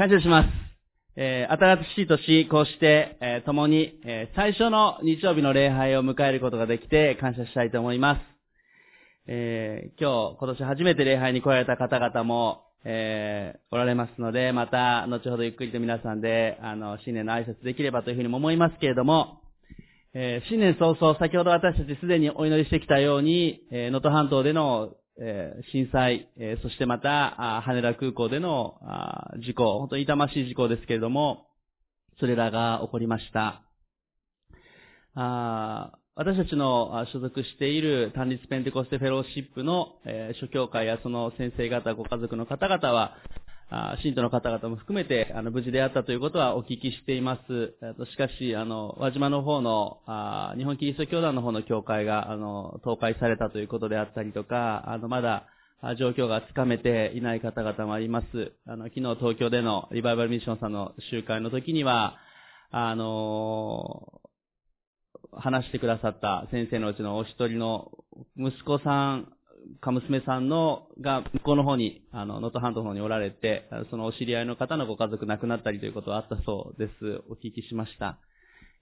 感謝します。えー、新しい年、こうして、えー、共に、えー、最初の日曜日の礼拝を迎えることができて感謝したいと思います。えー、今日、今年初めて礼拝に来られた方々も、えー、おられますので、また、後ほどゆっくりと皆さんで、あの、新年の挨拶できればというふうにも思いますけれども、えー、新年早々、先ほど私たちすでにお祈りしてきたように、え、能登半島でのえ震災、えそしてまた、羽田空港での事故、本当に痛ましい事故ですけれども、それらが起こりました。私たちの所属している単立ペンテコステフェローシップの、え諸教会やその先生方、ご家族の方々は、あ信徒の方々も含めて、あの、無事であったということはお聞きしています。しかし、あの、輪島の方の、あ日本キリスト教団の方の教会が、あの、倒壊されたということであったりとか、あの、まだ、状況がつかめていない方々もあります。あの、昨日東京でのリバイバルミッションさんの集会の時には、あの、話してくださった先生のうちのお一人の息子さんか娘さんの、が、向こうの方に、あの、能登半島の方におられて、そのお知り合いの方のご家族亡くなったりということはあったそうです。お聞きしました。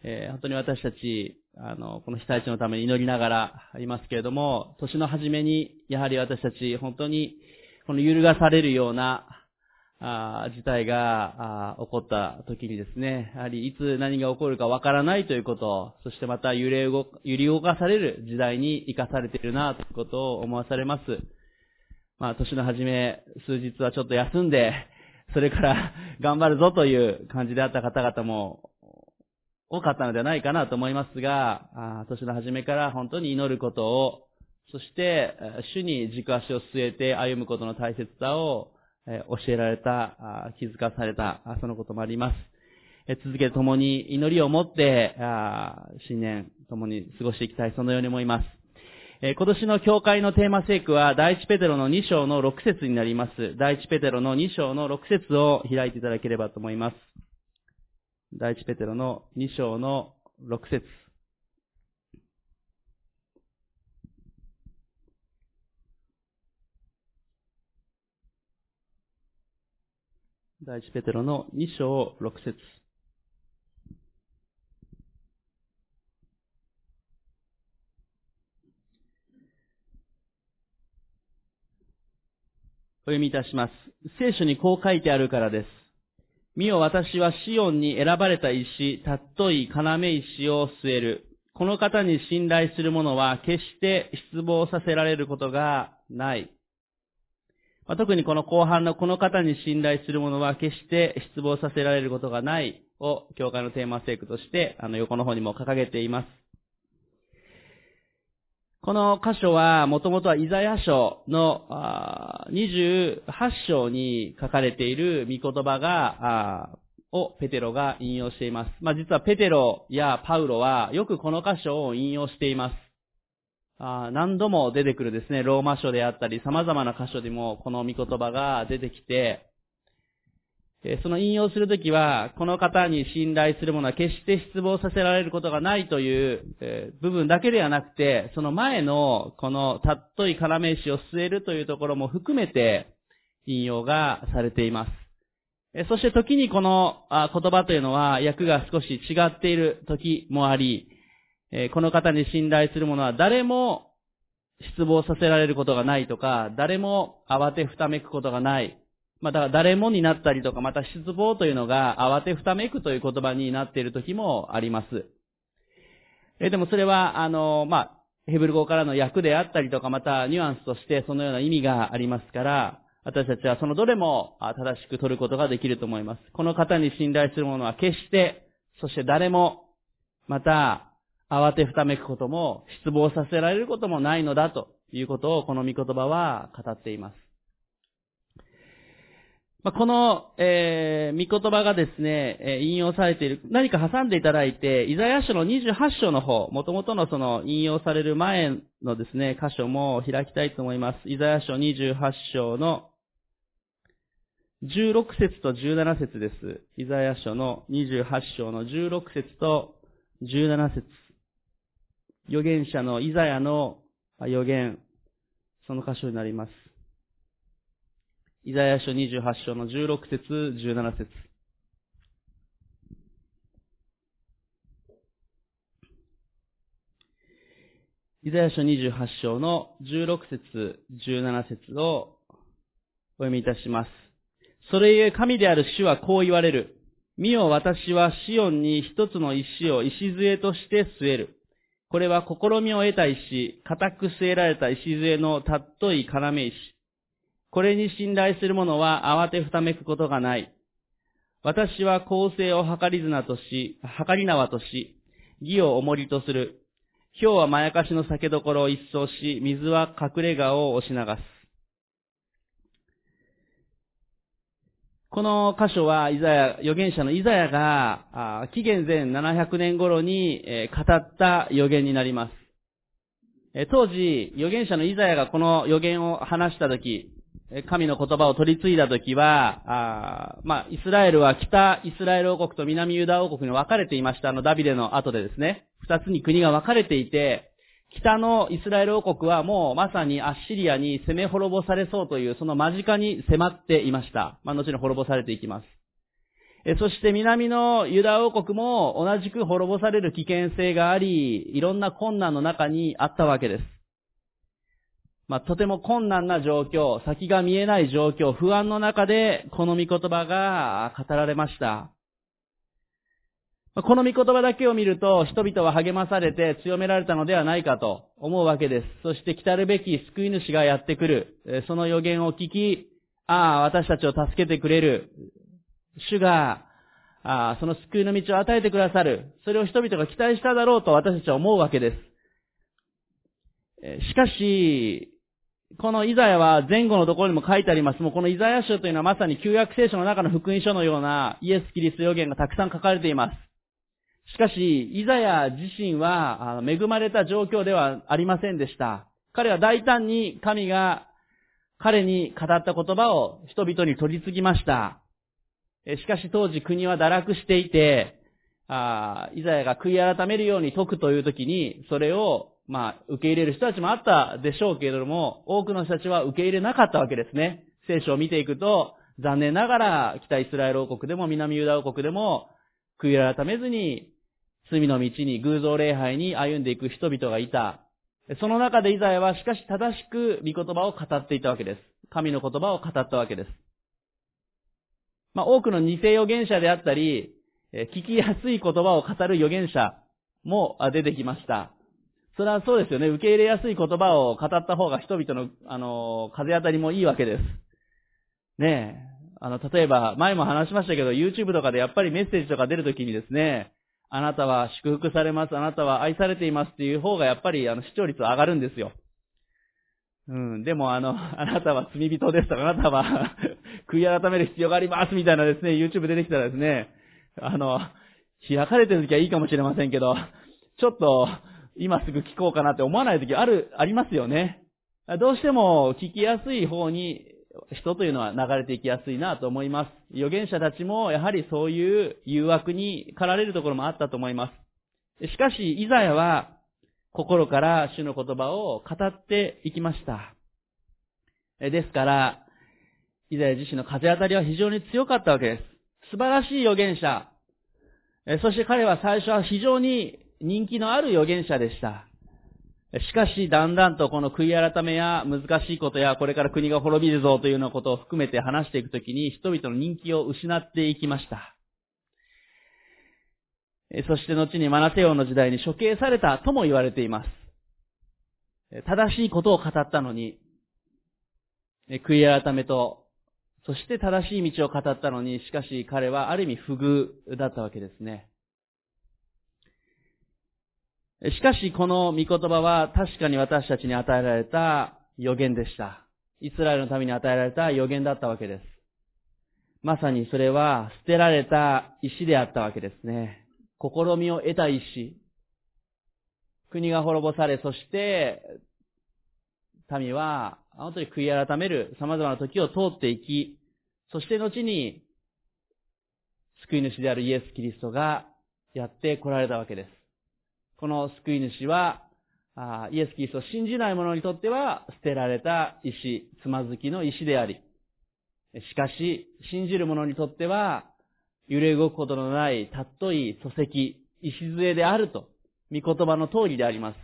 えー、本当に私たち、あの、この被災地のために祈りながらいますけれども、年の初めに、やはり私たち、本当に、この揺るがされるような、あ事態が起こった時にですね、やはりいつ何が起こるかわからないということ、そしてまた揺れ動揺り動かされる時代に生かされているなということを思わされます。まあ、年の初め、数日はちょっと休んで、それから 頑張るぞという感じであった方々も多かったのではないかなと思いますが、年の初めから本当に祈ることを、そして、主に軸足を据えて歩むことの大切さを教えられた、気づかされた、そのこともあります。続けて共に祈りを持って、新年共に過ごしていきたい、そのように思います。今年の教会のテーマ聖句は、第一ペテロの2章の6節になります。第一ペテロの2章の6節を開いていただければと思います。第一ペテロの2章の6節第一ペテロの2章6節お読みいたします。聖書にこう書いてあるからです。見よ私はシオンに選ばれた石、たっとい要石を据える。この方に信頼する者は決して失望させられることがない。ま、特にこの後半のこの方に信頼する者は決して失望させられることがないを教会のテーマ聖句としてあの横の方にも掲げています。この箇所はもともとはイザヤ書の28章に書かれている御言葉がをペテロが引用しています。まあ、実はペテロやパウロはよくこの箇所を引用しています。あ何度も出てくるですね、ローマ書であったり、様々な箇所でもこの御言葉が出てきて、その引用するときは、この方に信頼する者は決して失望させられることがないという部分だけではなくて、その前のこのたっとい要石を据えるというところも含めて引用がされています。そして時にこの言葉というのは訳が少し違っている時もあり、この方に信頼する者は誰も失望させられることがないとか、誰も慌てふためくことがない。まあ、だから誰もになったりとか、また失望というのが慌てふためくという言葉になっている時もあります。えでもそれは、あの、まあ、ヘブル語からの訳であったりとか、またニュアンスとしてそのような意味がありますから、私たちはそのどれも正しく取ることができると思います。この方に信頼する者は決して、そして誰も、また、慌てふためくことも、失望させられることもないのだということを、この御言葉は語っています。まこの、えー、御言葉がですね、え引用されている、何か挟んでいただいて、イザヤ書の28章の方、もともとのその引用される前のですね、箇所も開きたいと思います。イザヤ書28章の16節と17節です。イザヤ書の28章の16節と17節預言者のイザヤの預言、その箇所になります。イザヤ書28章の16節、17節イザヤ書28章の16節、17節をお読みいたします。それゆえ神である主はこう言われる。見よ私はシオンに一つの石を礎として据える。これは試みを得た石、固く据えられた石杖のたっとい要石。これに信頼する者は慌てふためくことがない。私は公正を図り綱とし、計り縄とし、義を重りとする。氷はまやかしの酒どころを一掃し、水は隠れ家を押し流す。この箇所は、イザヤ、預言者のイザヤが、紀元前700年頃に、語った預言になります。当時、預言者のイザヤがこの預言を話したとき、神の言葉を取り継いだときは、あまあ、イスラエルは北イスラエル王国と南ユダ王国に分かれていました。あの、ダビデの後でですね。二つに国が分かれていて、北のイスラエル王国はもうまさにアッシリアに攻め滅ぼされそうというその間近に迫っていました。まあ、後に滅ぼされていきます。えそして南のユダ王国も同じく滅ぼされる危険性があり、いろんな困難の中にあったわけです。まあ、とても困難な状況、先が見えない状況、不安の中でこの御言葉が語られました。この御言葉だけを見ると、人々は励まされて強められたのではないかと思うわけです。そして来たるべき救い主がやってくる。その予言を聞き、ああ、私たちを助けてくれる。主が、ああ、その救いの道を与えてくださる。それを人々が期待しただろうと私たちは思うわけです。しかし、このイザヤは前後のところにも書いてあります。もうこのイザヤ書というのはまさに旧約聖書の中の福音書のようなイエス・キリスト予言がたくさん書かれています。しかし、イザヤ自身は恵まれた状況ではありませんでした。彼は大胆に神が彼に語った言葉を人々に取り継ぎました。しかし当時国は堕落していて、イザヤが悔い改めるように説くという時に、それを、まあ、受け入れる人たちもあったでしょうけれども、多くの人たちは受け入れなかったわけですね。聖書を見ていくと、残念ながら北イスラエル王国でも南ユダ王国でも、悔い改めずに罪の道に偶像礼拝に歩んでいく人々がいた。その中でイザヤはしかし正しく御言葉を語っていたわけです。神の言葉を語ったわけです。まあ、多くの偽預言者であったり、聞きやすい言葉を語る預言者も出てきました。それはそうですよね。受け入れやすい言葉を語った方が人々の、あの、風当たりもいいわけです。ねえ。あの、例えば、前も話しましたけど、YouTube とかでやっぱりメッセージとか出るときにですね、あなたは祝福されます、あなたは愛されていますっていう方がやっぱりあの視聴率上がるんですよ。うん、でもあの、あなたは罪人ですとか、あなたは 悔い改める必要がありますみたいなですね、YouTube 出てきたらですね、あの、開かれてる時はいいかもしれませんけど、ちょっと今すぐ聞こうかなって思わない時ある、ありますよね。どうしても聞きやすい方に人というのは流れていきやすいなと思います。預言者たちもやはりそういう誘惑に駆られるところもあったと思います。しかし、イザヤは心から主の言葉を語っていきました。ですから、イザヤ自身の風当たりは非常に強かったわけです。素晴らしい預言者。そして彼は最初は非常に人気のある預言者でした。しかし、だんだんとこの悔い改めや難しいことや、これから国が滅びるぞというようなことを含めて話していくときに、人々の人気を失っていきました。そして後にマナテオの時代に処刑されたとも言われています。正しいことを語ったのに、悔い改めと、そして正しい道を語ったのに、しかし彼はある意味不遇だったわけですね。しかしこの御言葉は確かに私たちに与えられた予言でした。イスラエルのために与えられた予言だったわけです。まさにそれは捨てられた石であったわけですね。試みを得た石。国が滅ぼされ、そして民は本当に悔い改める様々な時を通っていき、そして後に救い主であるイエス・キリストがやって来られたわけです。この救い主は、イエス・キリストを信じない者にとっては捨てられた石、つまずきの石であり、しかし、信じる者にとっては、揺れ動くことのないたっとい礎石、礎であると、御言葉の通りであります。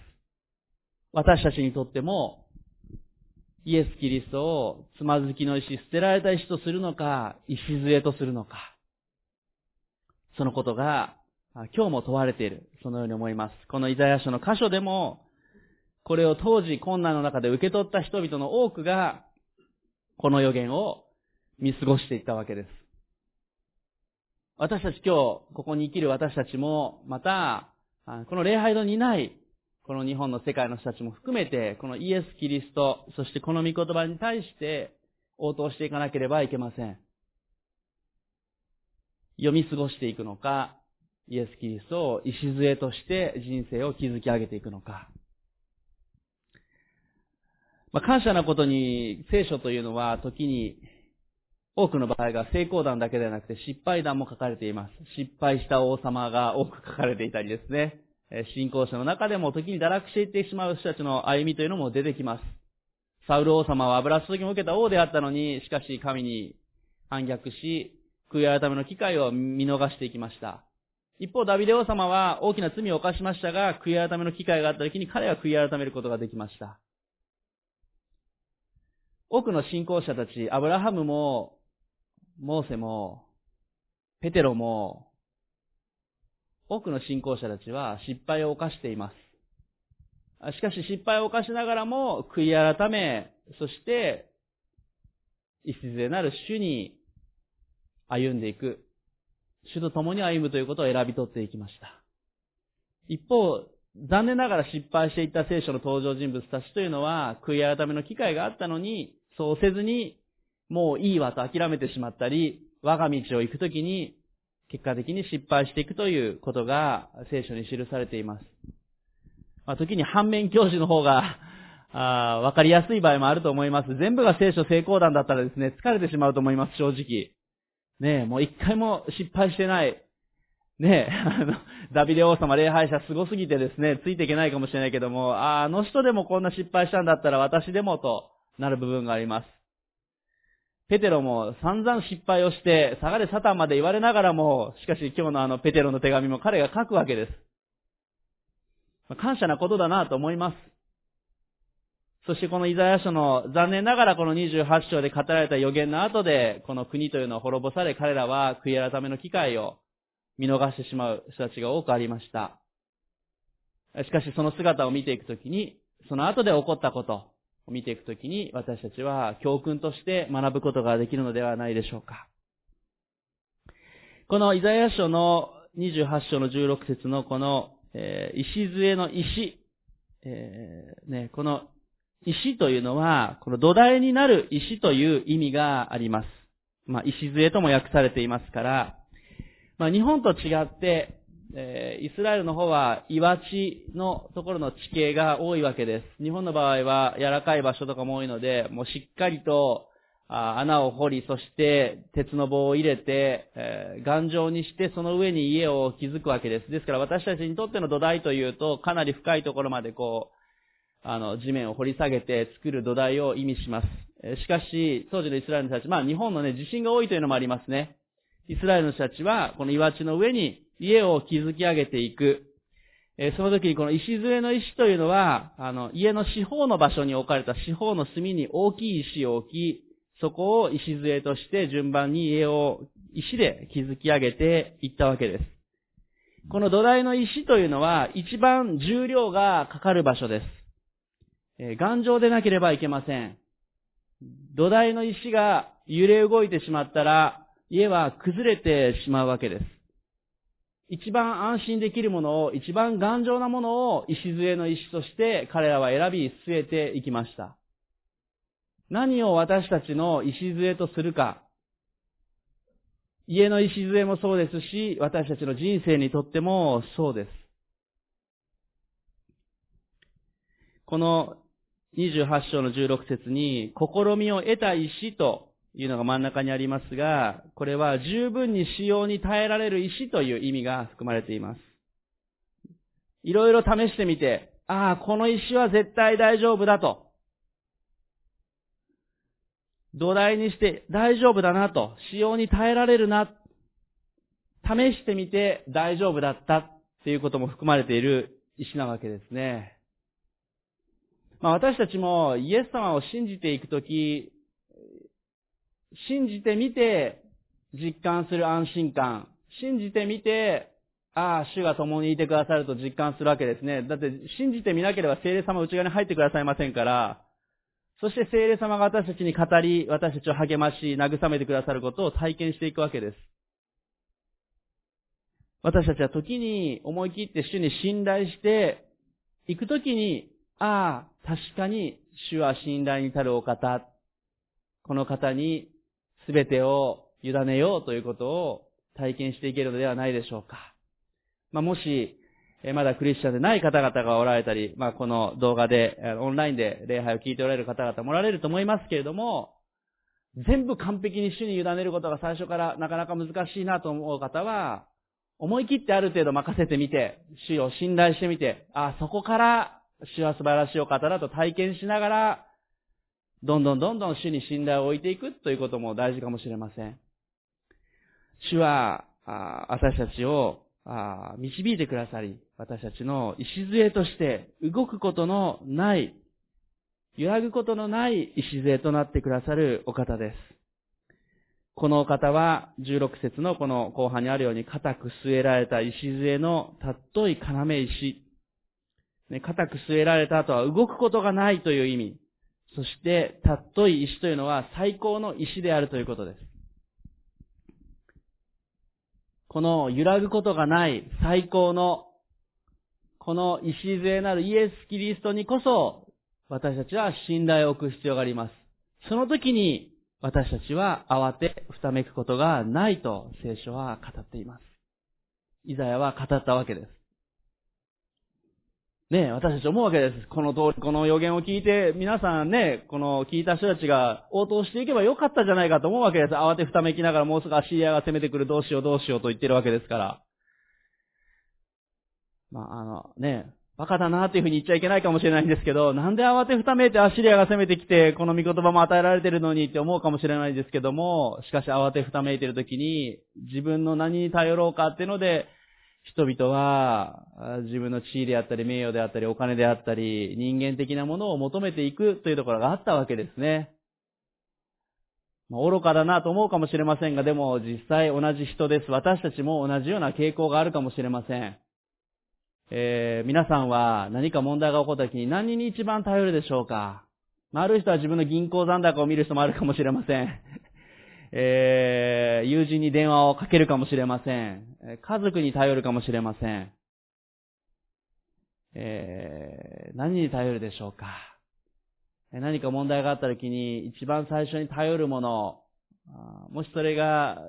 私たちにとっても、イエス・キリストをつまずきの石、捨てられた石とするのか、礎とするのか。そのことが、今日も問われている。そのように思います。このイザヤ書の箇所でも、これを当時困難の中で受け取った人々の多くが、この予言を見過ごしていったわけです。私たち今日、ここに生きる私たちも、また、この礼拝の担い、この日本の世界の人たちも含めて、このイエス・キリスト、そしてこの御言葉に対して応答していかなければいけません。読み過ごしていくのか、イエス・キリストを礎として人生を築き上げていくのか。まあ、感謝なことに聖書というのは時に多くの場合が成功談だけではなくて失敗談も書かれています。失敗した王様が多く書かれていたりですね。信仰者の中でも時に堕落していってしまう人たちの歩みというのも出てきます。サウル王様は油注ぎを受けた王であったのに、しかし神に反逆し、悔い改めの機会を見逃していきました。一方、ダビデ王様は大きな罪を犯しましたが、悔い改めの機会があった時に彼は悔い改めることができました。多くの信仰者たち、アブラハムも、モーセも、ペテロも、多くの信仰者たちは失敗を犯しています。しかし失敗を犯しながらも悔い改め、そして、礎なる主に歩んでいく。主と共に歩むということを選び取っていきました。一方、残念ながら失敗していった聖書の登場人物たちというのは、悔い改めの機会があったのに、そうせずに、もういいわと諦めてしまったり、我が道を行くときに、結果的に失敗していくということが聖書に記されています。まあ、時に反面教師の方が、あわかりやすい場合もあると思います。全部が聖書成功談だったらですね、疲れてしまうと思います、正直。ねえ、もう一回も失敗してない。ねえ、あの、ダビデ王様礼拝者すごすぎてですね、ついていけないかもしれないけども、ああの人でもこんな失敗したんだったら私でもとなる部分があります。ペテロも散々失敗をして、下がれサタンまで言われながらも、しかし今日のあのペテロの手紙も彼が書くわけです。感謝なことだなと思います。そしてこのイザヤ書の残念ながらこの28章で語られた予言の後で、この国というのを滅ぼされ彼らは悔い改めの機会を見逃してしまう人たちが多くありました。しかしその姿を見ていくときに、その後で起こったことを見ていくときに私たちは教訓として学ぶことができるのではないでしょうか。このイザヤ書の28章の16節のこの、えー、礎の石、えー、ね、この石というのは、この土台になる石という意味があります。まあ、石杖とも訳されていますから、まあ、日本と違って、えー、イスラエルの方は岩地のところの地形が多いわけです。日本の場合は柔らかい場所とかも多いので、もうしっかりとあ穴を掘り、そして鉄の棒を入れて、えー、頑丈にしてその上に家を築くわけです。ですから私たちにとっての土台というと、かなり深いところまでこう、あの、地面を掘り下げて作る土台を意味します。しかし、当時のイスラエルの人たち、まあ日本のね、地震が多いというのもありますね。イスラエルの人たちは、この岩地の上に家を築き上げていく。えその時にこの石杖の石というのは、あの、家の四方の場所に置かれた四方の隅に大きい石を置き、そこを石杖として順番に家を石で築き上げていったわけです。この土台の石というのは一番重量がかかる場所です。え頑丈でなければいけません。土台の石が揺れ動いてしまったら、家は崩れてしまうわけです。一番安心できるものを、一番頑丈なものを礎の石として彼らは選び据えていきました。何を私たちの礎とするか。家の礎もそうですし、私たちの人生にとってもそうです。この28章の16節に、試みを得た石というのが真ん中にありますが、これは十分に使用に耐えられる石という意味が含まれています。いろいろ試してみて、ああ、この石は絶対大丈夫だと。土台にして大丈夫だなと、使用に耐えられるな、試してみて大丈夫だったっていうことも含まれている石なわけですね。まあ私たちもイエス様を信じていくとき、信じてみて実感する安心感、信じてみて、ああ、主が共にいてくださると実感するわけですね。だって信じてみなければ聖霊様内側に入ってくださいませんから、そして聖霊様が私たちに語り、私たちを励まし、慰めてくださることを体験していくわけです。私たちは時に思い切って主に信頼していくときに、ああ、確かに主は信頼に足るお方、この方に全てを委ねようということを体験していけるのではないでしょうか。まあ、もし、まだクリスチャンでない方々がおられたり、まあ、この動画で、オンラインで礼拝を聞いておられる方々もおられると思いますけれども、全部完璧に主に委ねることが最初からなかなか難しいなと思う方は、思い切ってある程度任せてみて、主を信頼してみて、あ、そこから主は素晴らしいお方だと体験しながら、どんどんどんどん主に信頼を置いていくということも大事かもしれません。主は、あ私たちをあ導いてくださり、私たちの礎として動くことのない、揺らぐことのない礎となってくださるお方です。このお方は16節のこの後半にあるように固く据えられた礎のたっとい要石。ね、固く据えられた後は動くことがないという意味。そして、たっとい石というのは最高の石であるということです。この揺らぐことがない最高のこの礎なるイエス・キリストにこそ私たちは信頼を置く必要があります。その時に私たちは慌てふためくことがないと聖書は語っています。イザヤは語ったわけです。ね私たち思うわけです。この通り、この予言を聞いて、皆さんね、この聞いた人たちが応答していけばよかったじゃないかと思うわけです。慌てふためきながらもうすぐアシリアが攻めてくる、どうしようどうしようと言ってるわけですから。まあ、あの、ね、バカだなっていうふうに言っちゃいけないかもしれないんですけど、なんで慌てふためいてアシリアが攻めてきて、この御言葉も与えられてるのにって思うかもしれないですけども、しかし慌てふためいてる時に、自分の何に頼ろうかっていうので、人々は自分の地位であったり名誉であったりお金であったり人間的なものを求めていくというところがあったわけですね。ま、愚かだなと思うかもしれませんが、でも実際同じ人です。私たちも同じような傾向があるかもしれません。えー、皆さんは何か問題が起こった時に何に一番頼るでしょうか、まあ、ある人は自分の銀行残高を見る人もあるかもしれません。えー、友人に電話をかけるかもしれません。家族に頼るかもしれません。えー、何に頼るでしょうか何か問題があった時に一番最初に頼るもの、もしそれが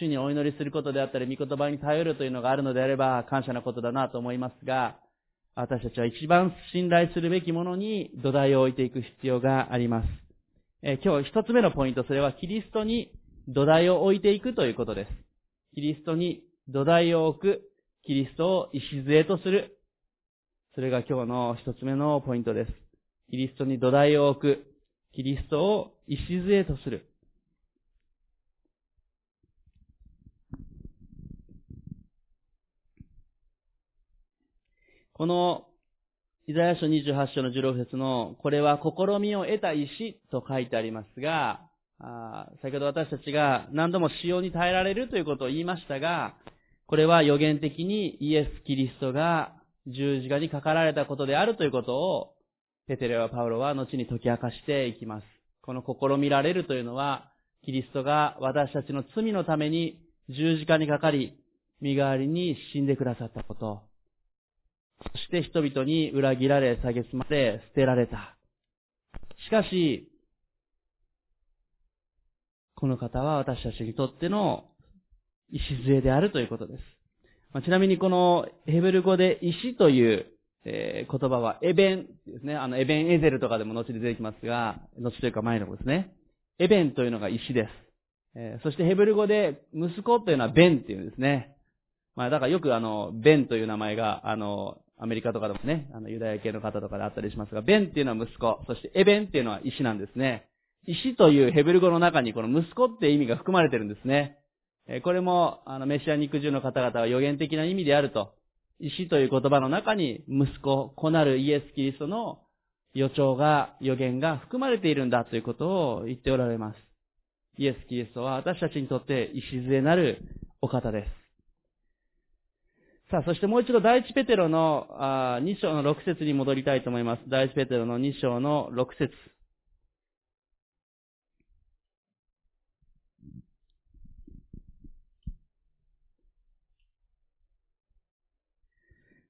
主にお祈りすることであったり、御言葉に頼るというのがあるのであれば感謝なことだなと思いますが、私たちは一番信頼するべきものに土台を置いていく必要があります。え今日一つ目のポイント、それはキリストに土台を置いていくということです。キリストに土台を置く、キリストを礎とする。それが今日の一つ目のポイントです。キリストに土台を置く、キリストを礎とする。この、イザヤ書28章の16節の、これは試みを得た石と書いてありますが、あ先ほど私たちが何度も使用に耐えられるということを言いましたが、これは予言的にイエス・キリストが十字架にかかられたことであるということを、ペテレはパウロは後に解き明かしていきます。この試みられるというのは、キリストが私たちの罪のために十字架にかかり、身代わりに死んでくださったこと。そして人々に裏切られ、蔑まれ、捨てられた。しかし、この方は私たちにとっての礎であるということです。まあ、ちなみにこのヘブル語で石という、え、言葉はエベンですね。あのエベンエゼルとかでも後で出てきますが、後というか前の語ですね。エベンというのが石です。え、そしてヘブル語で息子というのはベンっていうんですね。まあだからよくあの、ベンという名前が、あの、アメリカとかでもね、あの、ユダヤ系の方とかであったりしますが、ベンっていうのは息子、そしてエベンっていうのは石なんですね。石というヘブル語の中にこの息子って意味が含まれてるんですね。これも、あの、メシア肉汁の方々は予言的な意味であると。石という言葉の中に息子、子なるイエス・キリストの予兆が、予言が含まれているんだということを言っておられます。イエス・キリストは私たちにとって礎なるお方です。さあ、そしてもう一度第一ペテロのあ2章の6節に戻りたいと思います。第一ペテロの2章の6節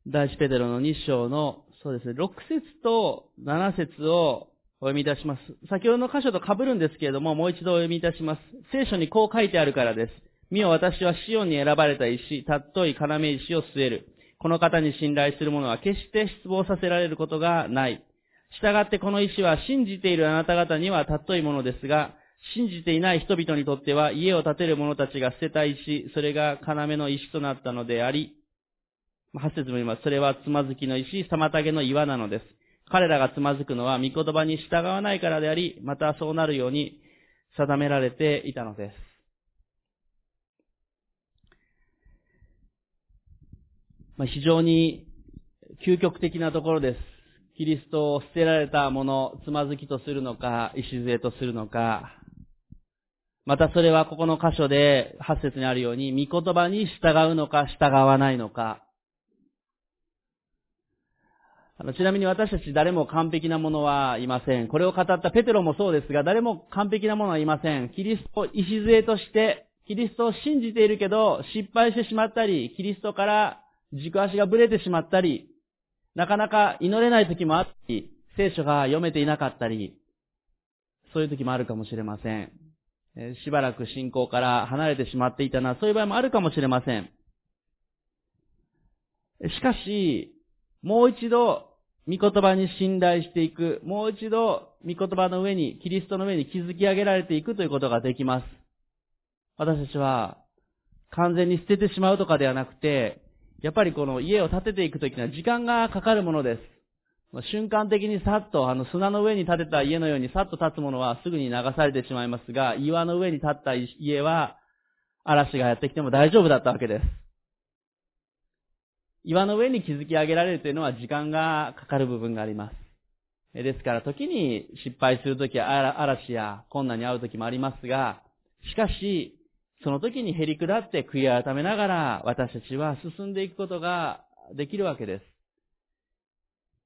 第一ペテロの2章の、そうですね、6節と7節をお読みいたします。先ほどの箇所と被るんですけれども、もう一度お読みいたします。聖書にこう書いてあるからです。見よ私はシオンに選ばれた石、たっとい要石を据える。この方に信頼する者は決して失望させられることがない。従ってこの石は信じているあなた方にはたっといものですが、信じていない人々にとっては家を建てる者たちが捨てた石、それが要の石となったのであり、8節も言います。それはつまずきの石、妨げの岩なのです。彼らがつまずくのは御言葉に従わないからであり、またそうなるように定められていたのです。まあ、非常に究極的なところです。キリストを捨てられたもの、つまずきとするのか、礎とするのか、またそれはここの箇所で8節にあるように、御言葉に従うのか、従わないのか、あの、ちなみに私たち誰も完璧なものはいません。これを語ったペテロもそうですが、誰も完璧なものはいません。キリストを礎として、キリストを信じているけど、失敗してしまったり、キリストから軸足がぶれてしまったり、なかなか祈れない時もあったり、聖書が読めていなかったり、そういう時もあるかもしれません。しばらく信仰から離れてしまっていたな、そういう場合もあるかもしれません。しかし、もう一度、御言葉に信頼していく。もう一度、御言葉の上に、キリストの上に築き上げられていくということができます。私たちは、完全に捨ててしまうとかではなくて、やっぱりこの家を建てていくときには時間がかかるものです。瞬間的にさっと、あの砂の上に建てた家のようにさっと立つものはすぐに流されてしまいますが、岩の上に建った家は、嵐がやってきても大丈夫だったわけです。岩の上に築き上げられるというのは時間がかかる部分があります。ですから時に失敗するときは嵐や困難に遭うときもありますが、しかし、その時に減り下って悔い改めながら私たちは進んでいくことができるわけです。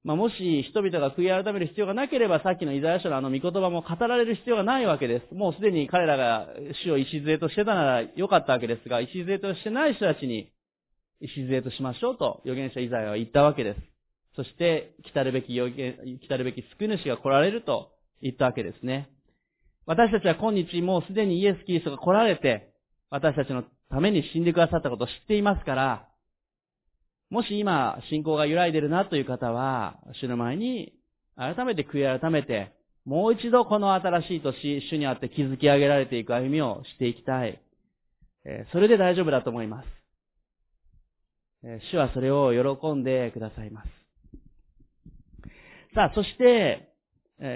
まあ、もし人々が悔い改める必要がなければさっきのイザヤ書のあの御言葉も語られる必要がないわけです。もうすでに彼らが死を礎としてたならよかったわけですが、礎としてない人たちに礎としましょうと預言者イザヤは言ったわけです。そして、来たるべき預言、来たるべき救い主が来られると言ったわけですね。私たちは今日もうすでにイエス・キリストが来られて、私たちのために死んでくださったことを知っていますから、もし今、信仰が揺らいでるなという方は、主の前に、改めて悔い改めて、もう一度この新しい年、主にあって築き上げられていく歩みをしていきたい。えそれで大丈夫だと思います。主はそれを喜んでくださいます。さあ、そして、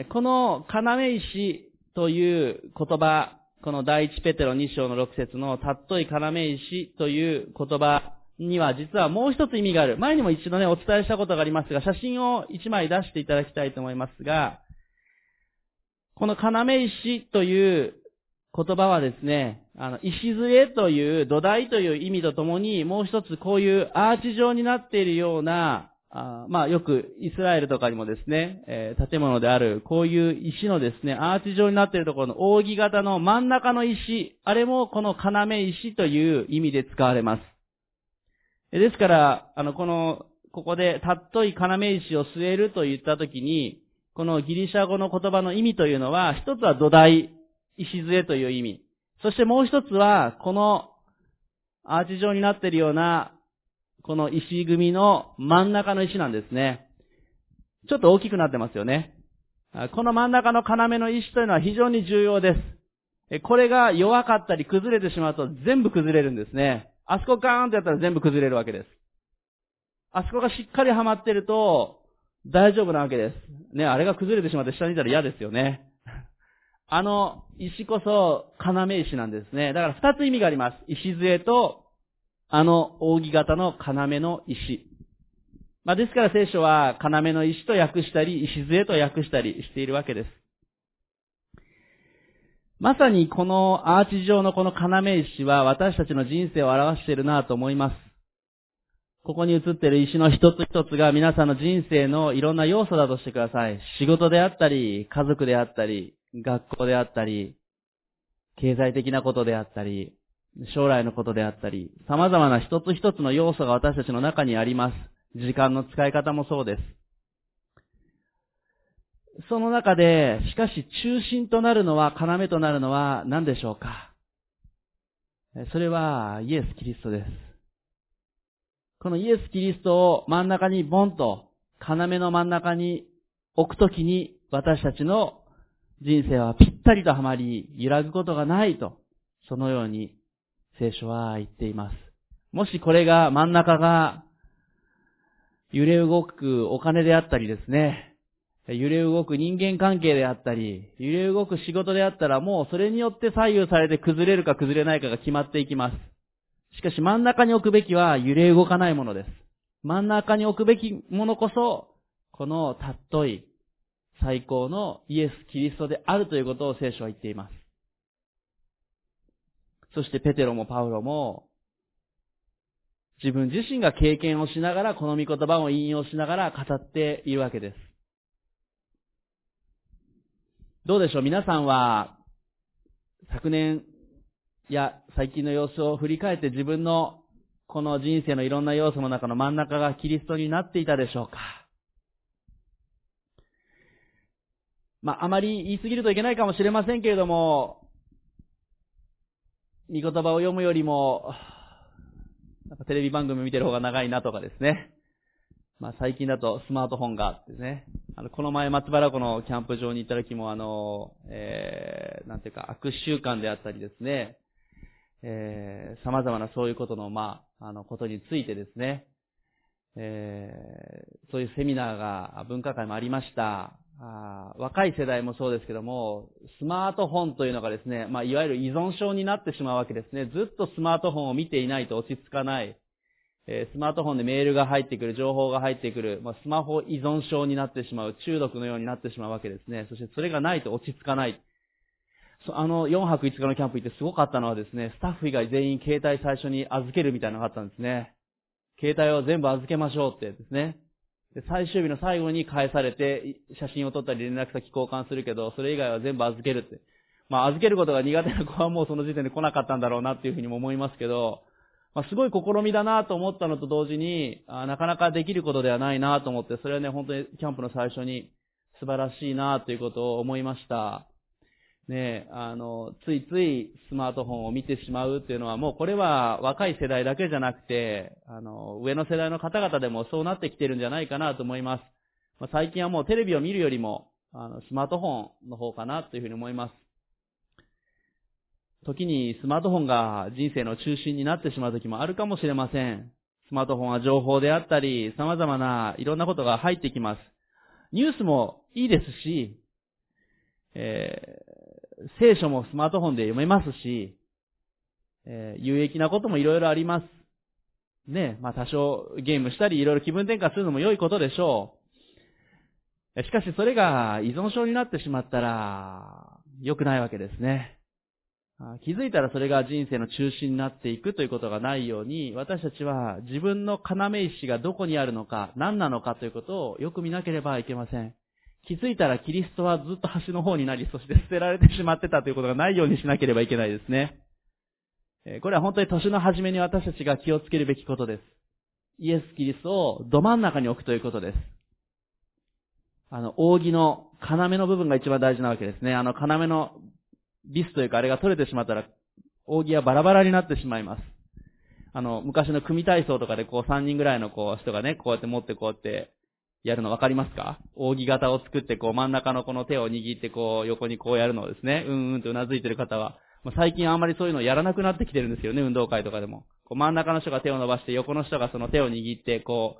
この要石という言葉、この第一ペテロ2章の6節のたっとい要石という言葉には実はもう一つ意味がある。前にも一度ね、お伝えしたことがありますが、写真を一枚出していただきたいと思いますが、この要石という言葉はですね、あの、礎という土台という意味とともに、もう一つこういうアーチ状になっているような、あまあよくイスラエルとかにもですね、えー、建物である、こういう石のですね、アーチ状になっているところの扇形の真ん中の石、あれもこの要石という意味で使われます。ですから、あの、この、ここで、たっとい要石を据えると言ったときに、このギリシャ語の言葉の意味というのは、一つは土台、礎という意味。そしてもう一つは、このアーチ状になっているような、この石組みの真ん中の石なんですね。ちょっと大きくなってますよね。この真ん中の要の石というのは非常に重要です。これが弱かったり崩れてしまうと全部崩れるんですね。あそこガーンとやったら全部崩れるわけです。あそこがしっかりはまってると大丈夫なわけです。ね、あれが崩れてしまって下にいたら嫌ですよね。あの石こそ要石なんですね。だから二つ意味があります。石杖と、あの扇形の要の石。まあ、ですから聖書は要の石と訳したり、石杖と訳したりしているわけです。まさにこのアーチ状のこの要石は私たちの人生を表しているなと思います。ここに映っている石の一つ一つが皆さんの人生のいろんな要素だとしてください。仕事であったり、家族であったり、学校であったり、経済的なことであったり、将来のことであったり、様々な一つ一つの要素が私たちの中にあります。時間の使い方もそうです。その中で、しかし中心となるのは、要となるのは何でしょうか？それはイエス・キリストです。このイエス・キリストを真ん中にボンと、要の真ん中に置くときに、私たちの人生はぴったりとはまり、揺らぐことがないと、そのように聖書は言っています。もしこれが真ん中が揺れ動くお金であったりですね、揺れ動く人間関係であったり、揺れ動く仕事であったらもうそれによって左右されて崩れるか崩れないかが決まっていきます。しかし真ん中に置くべきは揺れ動かないものです。真ん中に置くべきものこそ、このたっとい最高のイエス・キリストであるということを聖書は言っています。そしてペテロもパウロも、自分自身が経験をしながら、この御言葉を引用しながら語っているわけです。どうでしょう？皆さんは、昨年や最近の様子を振り返って自分のこの人生のいろんな要素の中の真ん中がキリストになっていたでしょうか？まあ、あまり言い過ぎるといけないかもしれませんけれども、見言葉を読むよりも、なんかテレビ番組見てる方が長いなとかですね。まあ、最近だとスマートフォンがあってね、あの、この前松原湖のキャンプ場に行った時もあの、えー、なんていうか悪習慣であったりですね、えー、様々なそういうことの、まあ、あの、ことについてですね、えー、そういうセミナーが、文化会もありました。あ若い世代もそうですけども、スマートフォンというのがですね、まあ、いわゆる依存症になってしまうわけですね。ずっとスマートフォンを見ていないと落ち着かない。えスマートフォンでメールが入ってくる、情報が入ってくる、まあ、スマホ依存症になってしまう、中毒のようになってしまうわけですね。そしてそれがないと落ち着かない。あの、4泊5日のキャンプ行ってすごかったのはですね、スタッフ以外全員携帯最初に預けるみたいなのがあったんですね。携帯を全部預けましょうってですね。で最終日の最後に返されて、写真を撮ったり連絡先交換するけど、それ以外は全部預けるって。まあ、預けることが苦手な子はもうその時点で来なかったんだろうなっていうふうにも思いますけど、まあ、すごい試みだなと思ったのと同時に、あなかなかできることではないなと思って、それはね、本当にキャンプの最初に素晴らしいなということを思いました。ねあの、ついついスマートフォンを見てしまうっていうのは、もうこれは若い世代だけじゃなくて、あの、上の世代の方々でもそうなってきてるんじゃないかなと思います。まあ、最近はもうテレビを見るよりも、あの、スマートフォンの方かなというふうに思います。時にスマートフォンが人生の中心になってしまう時もあるかもしれません。スマートフォンは情報であったり、様々ないろんなことが入ってきます。ニュースもいいですし、え、聖書もスマートフォンで読めますし、えー、有益なこともいろいろあります。ね、まあ多少ゲームしたりいろいろ気分転換するのも良いことでしょう。しかしそれが依存症になってしまったら良くないわけですね。気づいたらそれが人生の中心になっていくということがないように、私たちは自分の要石がどこにあるのか、何なのかということをよく見なければいけません。気づいたらキリストはずっと端の方になり、そして捨てられてしまってたということがないようにしなければいけないですね。これは本当に年の初めに私たちが気をつけるべきことです。イエス・キリストをど真ん中に置くということです。あの、扇の要の部分が一番大事なわけですね。あの、要のリスというかあれが取れてしまったら、扇はバラバラになってしまいます。あの、昔の組体操とかでこう3人ぐらいのこう人がね、こうやって持ってこうやってやるの分かりますか？扇形を作ってこう真ん中のこの手を握ってこう横にこうやるのをですね、うんうんと頷いてる方は、まあ、最近あんまりそういうのをやらなくなってきてるんですよね、運動会とかでも。こう真ん中の人が手を伸ばして横の人がその手を握ってこ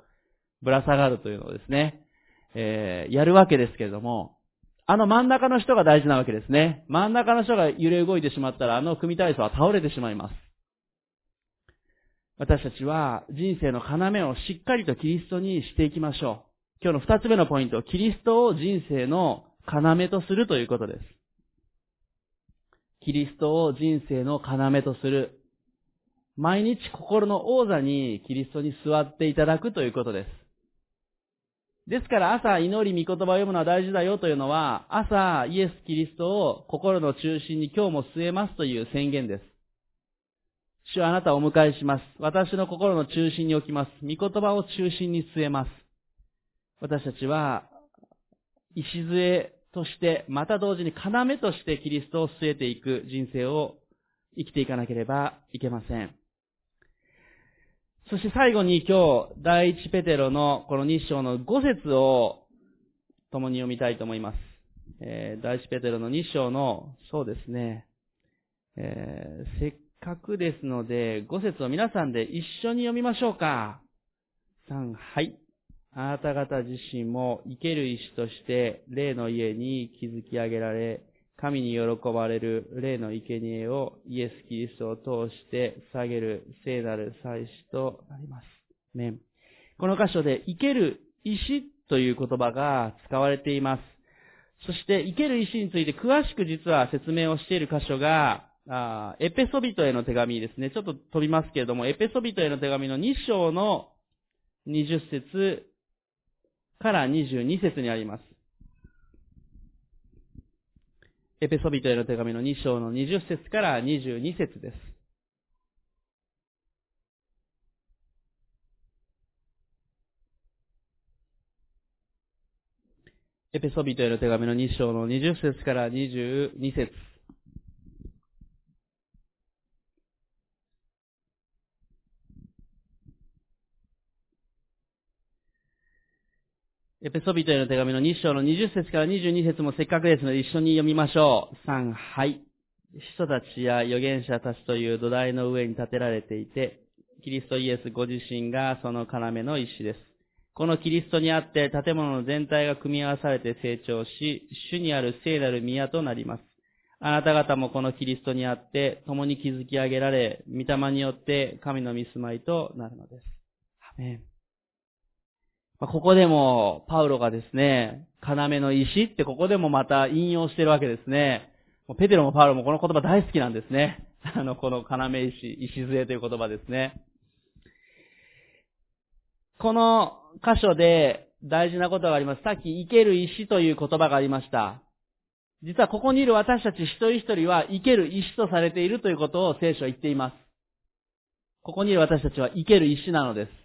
う、ぶら下がるというのをですね、えー、やるわけですけれども、あの真ん中の人が大事なわけですね。真ん中の人が揺れ動いてしまったら、あの組体操は倒れてしまいます。私たちは人生の要をしっかりとキリストにしていきましょう。今日の二つ目のポイント、キリストを人生の要とするということです。キリストを人生の要とする。毎日心の王座にキリストに座っていただくということです。ですから朝祈り御言葉を読むのは大事だよというのは、朝イエス・キリストを心の中心に今日も据えますという宣言です。主はあなたをお迎えします。私の心の中心に置きます。御言葉を中心に据えます。私たちは、礎として、また同時に要としてキリストを据えていく人生を生きていかなければいけません。そして最後に今日、第一ペテロのこの日章の5節を共に読みたいと思います。えー、第一ペテロの日章の、そうですね、えー、せっかくですので、5節を皆さんで一緒に読みましょうか。3、はい。あなた方自身も生ける石として霊の家に築き上げられ、神に喜ばれる霊の生贄をイエス・キリストを通して下げる聖なる祭司となります。ね、この箇所で生ける石という言葉が使われています。そして生ける石について詳しく実は説明をしている箇所が、あエペソビトへの手紙ですね。ちょっと飛びますけれども、エペソビトへの手紙の2章の20節から22節にあります。エペソビトへの手紙の2章の20節から22節です。エペソビトへの手紙の2章の20節から22節エペソビトへの手紙の2章の20節から22節もせっかくですので一緒に読みましょう。3、はい。人たちや預言者たちという土台の上に建てられていて、キリストイエスご自身がその要の石です。このキリストにあって建物の全体が組み合わされて成長し、主にある聖なる宮となります。あなた方もこのキリストにあって共に築き上げられ、御霊によって神の見住まいとなるのです。アメンここでも、パウロがですね、要の石ってここでもまた引用してるわけですね。ペテロもパウロもこの言葉大好きなんですね。あの、この要石、石杖という言葉ですね。この箇所で大事なことがあります。さっき生ける石という言葉がありました。実はここにいる私たち一人一人は生ける石とされているということを聖書は言っています。ここにいる私たちは生ける石なのです。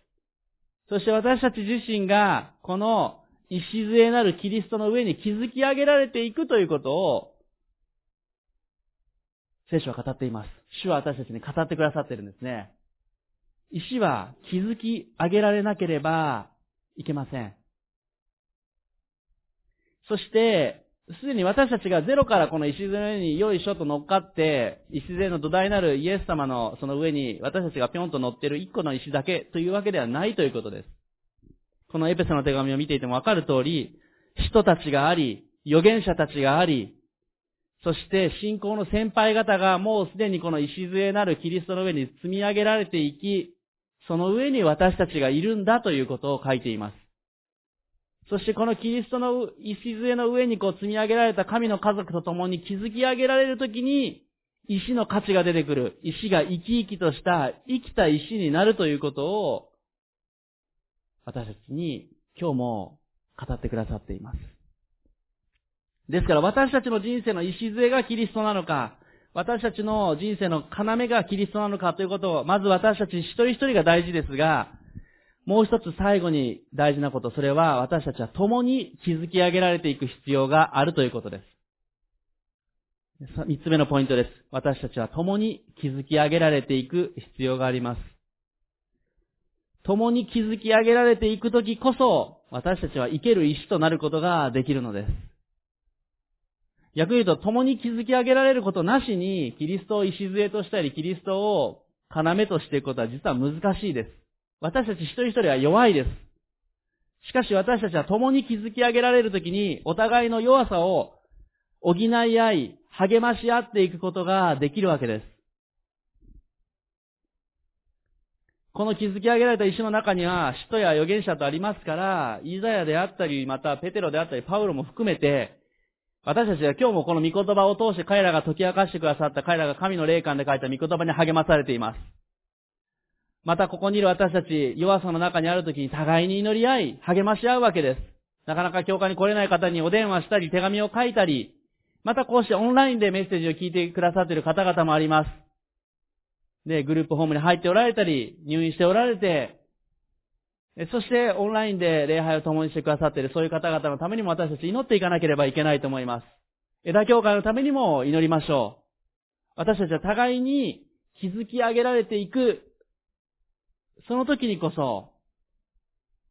そして私たち自身が、この礎なるキリストの上に築き上げられていくということを、聖書は語っています。主は私たちに語ってくださってるんですね。石は築き上げられなければいけません。そして、すでに私たちがゼロからこの石の上によいしょと乗っかって、礎の土台なるイエス様のその上に私たちがぴょんと乗ってる一個の石だけというわけではないということです。このエペソの手紙を見ていてもわかる通り、人たちがあり、預言者たちがあり、そして信仰の先輩方がもうすでにこの礎なるキリストの上に積み上げられていき、その上に私たちがいるんだということを書いています。そしてこのキリストの礎の上にこう積み上げられた神の家族と共に築き上げられるときに、石の価値が出てくる。石が生き生きとした生きた石になるということを、私たちに今日も語ってくださっています。ですから私たちの人生の礎がキリストなのか、私たちの人生の要がキリストなのかということを、まず私たち一人一人が大事ですが、もう一つ最後に大事なこと、それは私たちは共に築き上げられていく必要があるということです。三つ目のポイントです。私たちは共に築き上げられていく必要があります。共に築き上げられていくときこそ、私たちは生ける石となることができるのです。逆に言うと、共に築き上げられることなしに、キリストを礎としたり、キリストを要としていくことは実は難しいです。私たち一人一人は弱いです。しかし私たちは共に築き上げられるときに、お互いの弱さを補い合い、励まし合っていくことができるわけです。この築き上げられた石の中には、使徒や預言者とありますから、イザヤであったり、またペテロであったり、パウロも含めて、私たちは今日もこの御言葉を通して彼らが解き明かしてくださった彼らが神の霊感で書いた御言葉に励まされています。またここにいる私たち、弱さの中にある時に互いに祈り合い、励まし合うわけです。なかなか教会に来れない方にお電話したり、手紙を書いたり、またこうしてオンラインでメッセージを聞いてくださっている方々もあります。で、グループホームに入っておられたり、入院しておられて、そしてオンラインで礼拝を共にしてくださっているそういう方々のためにも私たち祈っていかなければいけないと思います。枝教会のためにも祈りましょう。私たちは互いに築き上げられていく、その時にこそ、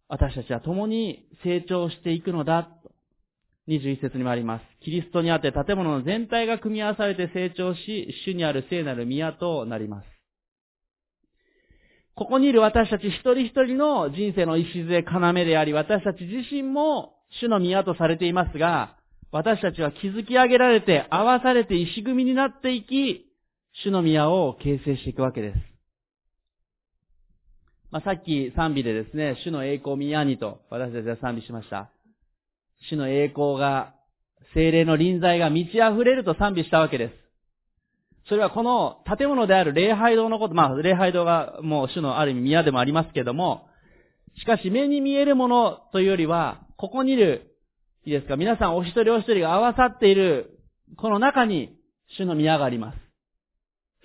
私たちは共に成長していくのだ、と21節にもあります。キリストにあって建物の全体が組み合わされて成長し、主にある聖なる宮となります。ここにいる私たち一人一人の人生の礎、要であり、私たち自身も主の宮とされていますが、私たちは築き上げられて、合わされて石組みになっていき、主の宮を形成していくわけです。まあ、さっき賛美でですね、主の栄光宮にと私たちは賛美しました。主の栄光が、精霊の臨在が満ち溢れると賛美したわけです。それはこの建物である礼拝堂のこと、まあ、礼拝堂がもう主のある意味宮でもありますけども、しかし目に見えるものというよりは、ここにいる、いいですか、皆さんお一人お一人が合わさっている、この中に主の宮があります。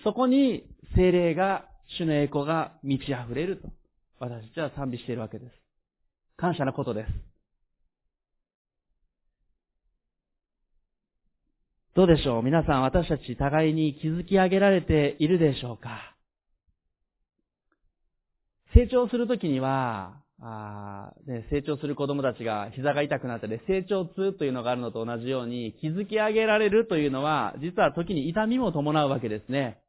そこに精霊が、主の栄光が満ち溢れると、私たちは賛美しているわけです。感謝なことです。どうでしょう？皆さん私たち互いに築き上げられているでしょうか？成長するときには、あね、成長する子供たちが膝が痛くなったり、成長痛というのがあるのと同じように、築き上げられるというのは、実は時に痛みも伴うわけですね。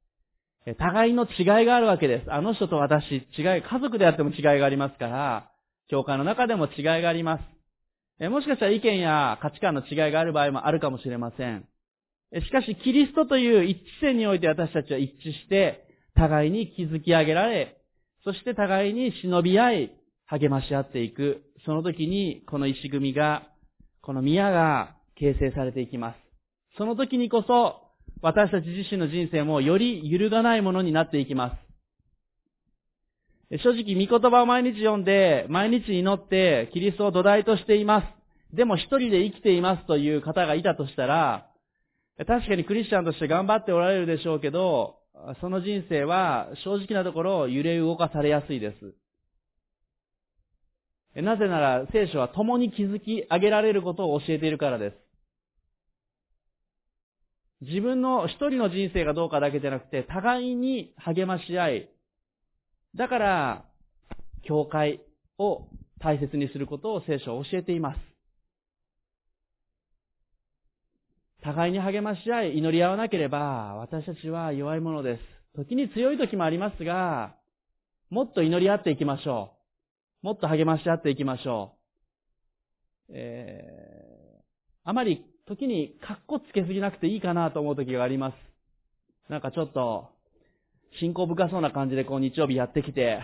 互いの違いがあるわけです。あの人と私、違い、家族であっても違いがありますから、教会の中でも違いがあります。もしかしたら意見や価値観の違いがある場合もあるかもしれません。しかし、キリストという一致線において私たちは一致して、互いに築き上げられ、そして互いに忍び合い、励まし合っていく。その時に、この石組みが、この宮が形成されていきます。その時にこそ、私たち自身の人生もより揺るがないものになっていきます。正直、御言葉を毎日読んで、毎日祈って、キリストを土台としています。でも一人で生きていますという方がいたとしたら、確かにクリスチャンとして頑張っておられるでしょうけど、その人生は正直なところ揺れ動かされやすいです。なぜなら聖書は共に築き上げられることを教えているからです。自分の一人の人生がどうかだけじゃなくて、互いに励まし合い、だから、教会を大切にすることを聖書は教えています。互いに励まし合い、祈り合わなければ、私たちは弱いものです。時に強い時もありますが、もっと祈り合っていきましょう。もっと励まし合っていきましょう。えー、あまり時にカッコつけすぎなくていいかなと思う時があります。なんかちょっと、信仰深そうな感じでこう日曜日やってきて、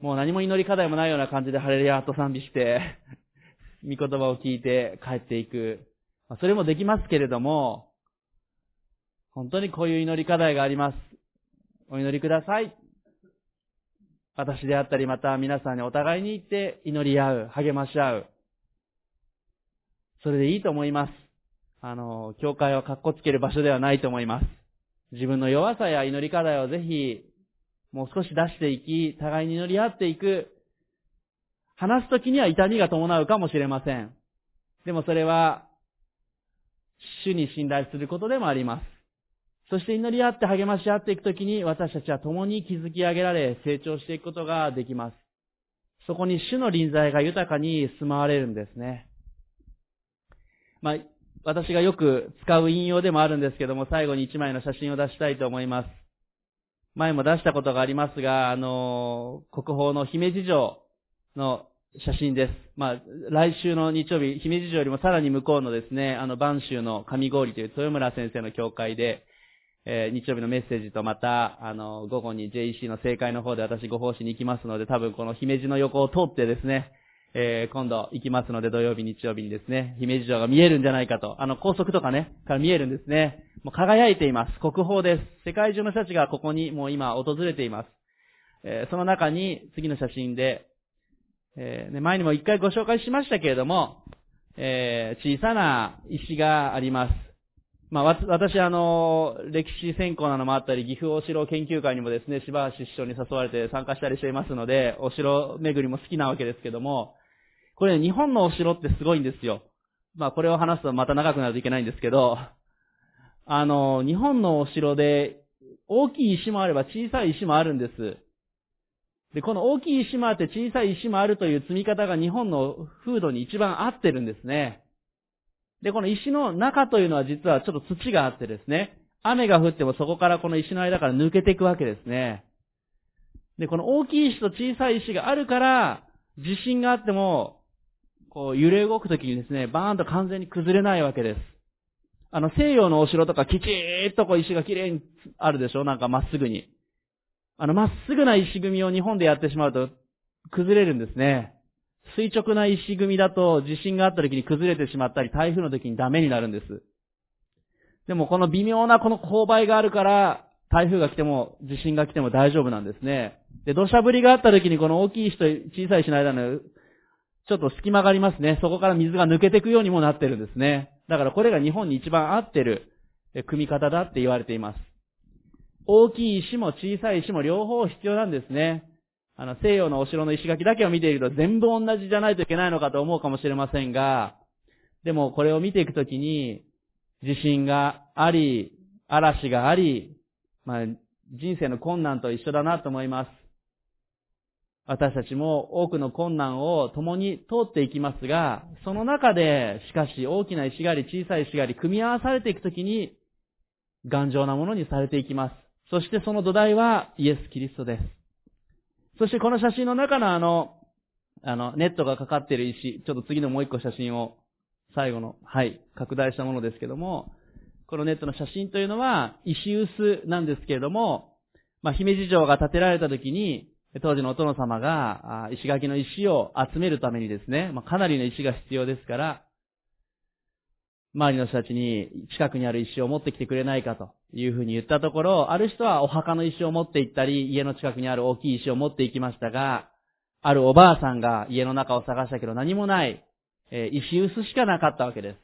もう何も祈り課題もないような感じでハレルヤと賛美して、御言葉を聞いて帰っていく。それもできますけれども、本当にこういう祈り課題があります。お祈りください。私であったり、また皆さんにお互いに言って祈り合う、励まし合う。それでいいと思います。あの、教会は格好つける場所ではないと思います。自分の弱さや祈り課題をぜひ、もう少し出していき、互いに祈り合っていく。話すときには痛みが伴うかもしれません。でもそれは、主に信頼することでもあります。そして祈り合って励まし合っていくときに私たちは共に築き上げられ成長していくことができます。そこに主の臨在が豊かに住まわれるんですね。まあ、私がよく使う引用でもあるんですけども、最後に一枚の写真を出したいと思います。前も出したことがありますが、あの、国宝の姫路城の写真です。まあ、来週の日曜日、姫路城よりもさらに向こうのですね、あの、晩州の上郡という豊村先生の教会で、えー、日曜日のメッセージとまた、あの、午後に JEC の正会の方で私ご奉仕に行きますので、多分この姫路の横を通ってですね、えー、今度行きますので土曜日、日曜日にですね、姫路城が見えるんじゃないかと、あの高速とかね、から見えるんですね。もう輝いています。国宝です。世界中の人たちがここにもう今訪れています。えー、その中に次の写真で、えー、ね、前にも一回ご紹介しましたけれども、えー、小さな石があります。まあ、私、あの、歴史専攻なのもあったり、岐阜お城研究会にもですね、柴橋師匠に誘われて参加したりしていますので、お城巡りも好きなわけですけども、これ、日本のお城ってすごいんですよ。まあ、これを話すとまた長くなるといけないんですけど、あの、日本のお城で、大きい石もあれば小さい石もあるんです。で、この大きい石もあって小さい石もあるという積み方が日本の風土に一番合ってるんですね。で、この石の中というのは実はちょっと土があってですね、雨が降ってもそこからこの石の間から抜けていくわけですね。で、この大きい石と小さい石があるから、地震があっても、こう揺れ動くときにですね、バーンと完全に崩れないわけです。あの、西洋のお城とかきちーっとこう石がきれいにあるでしょ？なんかまっすぐに。あの、まっすぐな石組みを日本でやってしまうと、崩れるんですね。垂直な石組みだと地震があった時に崩れてしまったり、台風の時にダメになるんです。でもこの微妙なこの勾配があるから、台風が来ても、地震が来ても大丈夫なんですね。で、土砂降りがあった時にこの大きい石と小さい石の間の、ちょっと隙間がありますね。そこから水が抜けていくようにもなってるんですね。だからこれが日本に一番合ってる組み方だって言われています。大きい石も小さい石も両方必要なんですね。あの、西洋のお城の石垣だけを見ていると全部同じじゃないといけないのかと思うかもしれませんが、でもこれを見ていくときに、地震があり、嵐があり、まあ、人生の困難と一緒だなと思います。私たちも多くの困難を共に通っていきますが、その中で、しかし大きな石があり、小さい石があり、組み合わされていくときに、頑丈なものにされていきます。そしてその土台はイエス・キリストです。そしてこの写真の中のあの、あの、ネットがかかっている石、ちょっと次のもう一個写真を、最後の、はい、拡大したものですけども、このネットの写真というのは、石臼なんですけれども、まあ、姫路城が建てられた時に、当時のお殿様が、石垣の石を集めるためにですね、まあ、かなりの石が必要ですから、周りの人たちに近くにある石を持ってきてくれないかというふうに言ったところ、ある人はお墓の石を持って行ったり、家の近くにある大きい石を持って行きましたが、あるおばあさんが家の中を探したけど何もない、え石臼しかなかったわけです。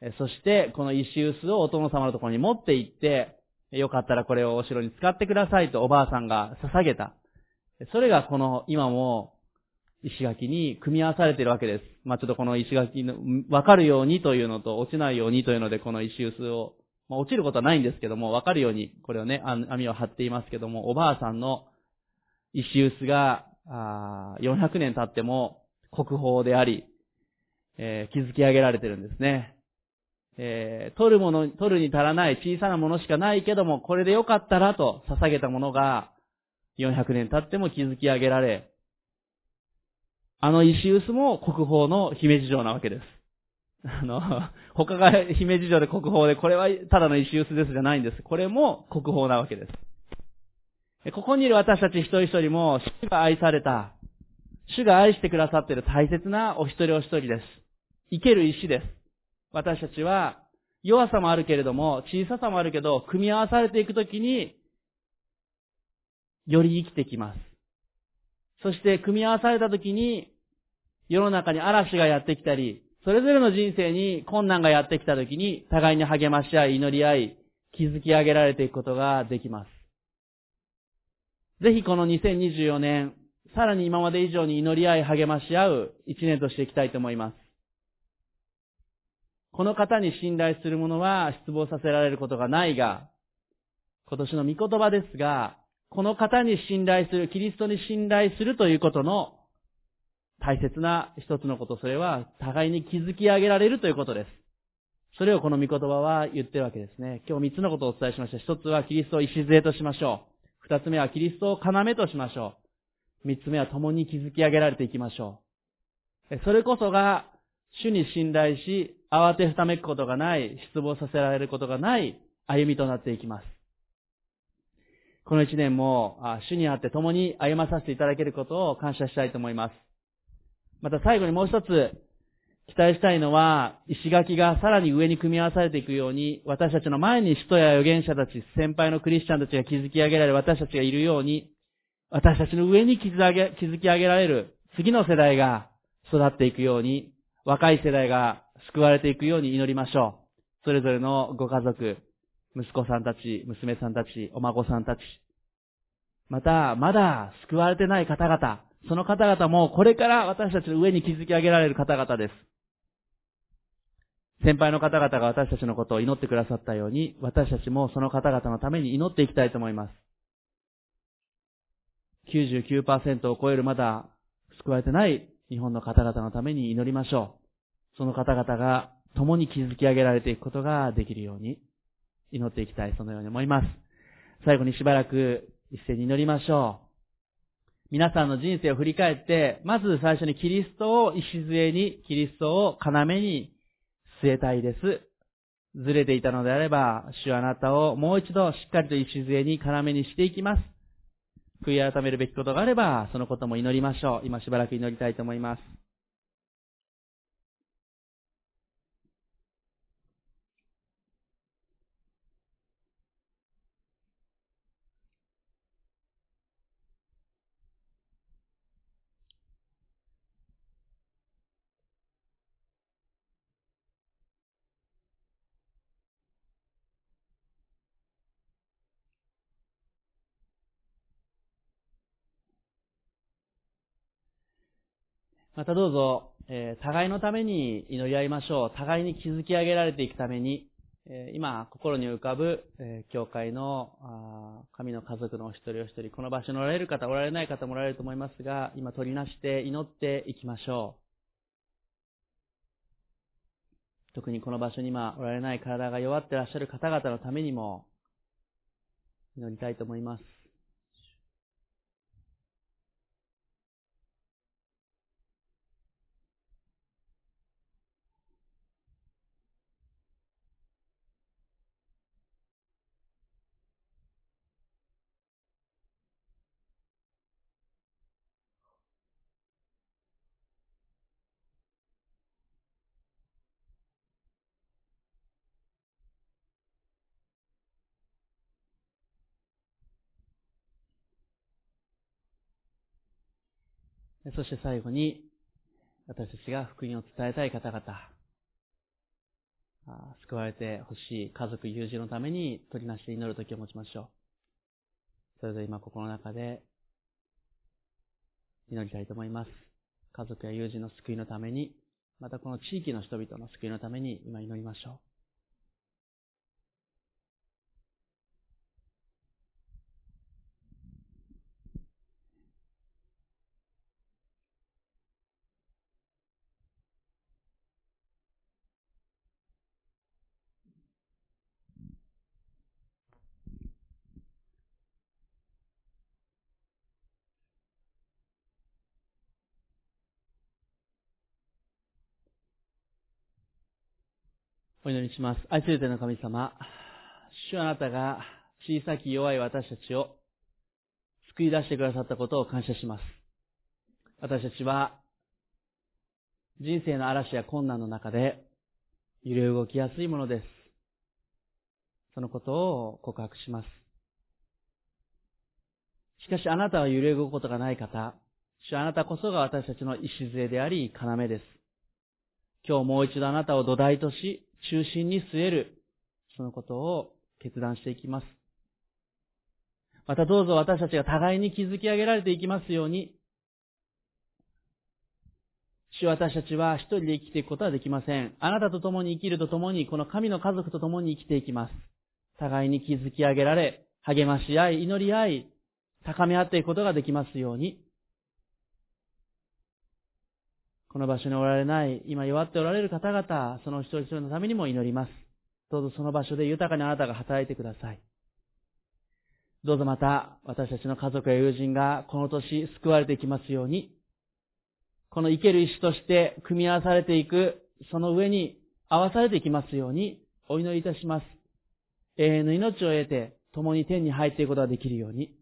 えそして、この石臼をお殿様のところに持って行って、よかったらこれをお城に使ってくださいとおばあさんが捧げた。それがこの今も石垣に組み合わされているわけです。まあ、ちょっとこの石垣の、わかるようにというのと、落ちないようにというので、この石臼を、まあ、落ちることはないんですけども、わかるように、これをね、網を張っていますけども、おばあさんの石臼が、あ400年経っても国宝であり、えー、築き上げられてるんですね。えー、取るもの、取るに足らない小さなものしかないけども、これでよかったらと捧げたものが、400年経っても築き上げられ、あの石臼も国宝の姫路城なわけです。あの、他が姫路城で国宝で、これはただの石臼ですじゃないんです。これも国宝なわけです。ここにいる私たち一人一人も、主が愛された、主が愛してくださっている大切なお一人お一人です。生ける石です。私たちは、弱さもあるけれども、小ささもあるけど、組み合わされていくときに、より生きてきます。そして、組み合わされたときに、世の中に嵐がやってきたり、それぞれの人生に困難がやってきた時に、互いに励まし合い、祈り合い、築き上げられていくことができます。ぜひこの2024年、さらに今まで以上に祈り合い、励まし合う一年としていきたいと思います。この方に信頼する者は失望させられることがないが、今年の御言葉ですが、この方に信頼する、キリストに信頼するということの大切な一つのこと、それは互いに築き上げられるということです。それをこの御言葉は言ってるわけですね。今日三つのことをお伝えしました。一つはキリストを礎としましょう。二つ目はキリストを要としましょう。三つ目は共に築き上げられていきましょうそれこそが、主に信頼し、慌てふためくことがない、失望させられることがない歩みとなっていきます。この一年も、主にあって共に歩まさせていただけることを感謝したいと思います。また最後にもう一つ、期待したいのは、石垣がさらに上に組み合わされていくように、私たちの前に使徒や預言者たち、先輩のクリスチャンたちが築き上げられる私たちがいるように、私たちの上に築き上げられる次の世代が育っていくように、若い世代が救われていくように祈りましょう。それぞれのご家族、息子さんたち、娘さんたち、お孫さんたち、また、まだ救われてない方々、その方々もこれから私たちの上に築き上げられる方々です。先輩の方々が私たちのことを祈ってくださったように、私たちもその方々のために祈っていきたいと思います。99%を超えるまだ救われてない日本の方々のために祈りましょう。その方々が共に築き上げられていくことができるように祈っていきたい、そのように思います。最後にしばらく一斉に祈りましょう。皆さんの人生を振り返って、まず最初にキリストを礎に、キリストを要に据えたいです。ずれていたのであれば、主はあなたをもう一度しっかりと礎に要にしていきます。悔い改めるべきことがあれば、そのことも祈りましょう。今しばらく祈りたいと思います。またどうぞ、えー、互いのために祈り合いましょう。互いに築き上げられていくために、えー、今、心に浮かぶ、えー、教会のあ神の家族のお一人お一人、この場所におられる方、おられない方もおられると思いますが、今取りなして祈っていきましょう。特にこの場所に今おられない体が弱ってらっしゃる方々のためにも、祈りたいと思います。そして最後に、私たちが福音を伝えたい方々、救われてほしい家族、友人のために取りなして祈る時を持ちましょう。それでは今心の中で祈りたいと思います。家族や友人の救いのために、またこの地域の人々の救いのために今祈りましょう。お祈りします。愛する天の神様、主あなたが小さき弱い私たちを救い出してくださったことを感謝します。私たちは人生の嵐や困難の中で揺れ動きやすいものです。そのことを告白します。しかしあなたは揺れ動くことがない方、主あなたこそが私たちの礎であり、要です。今日もう一度あなたを土台とし、中心に据える、そのことを決断していきます。またどうぞ私たちが互いに築き上げられていきますように、主私たちは一人で生きていくことはできません。あなたと共に生きると共に、この神の家族と共に生きていきます。互いに築き上げられ、励まし合い、祈り合い、高め合っていくことができますように、この場所におられない、今弱っておられる方々、その一人一人のためにも祈ります。どうぞその場所で豊かにあなたが働いてください。どうぞまた、私たちの家族や友人がこの年救われていきますように、この生ける石として組み合わされていく、その上に合わされていきますように、お祈りいたします。永遠の命を得て、共に天に入っていくことができるように、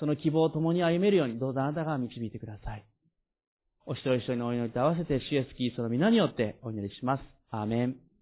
その希望を共に歩めるように、どうぞあなたが導いてください。お一人一人のお祈りと合わせて、主イエスキリストの皆によってお祈りします。アーメン。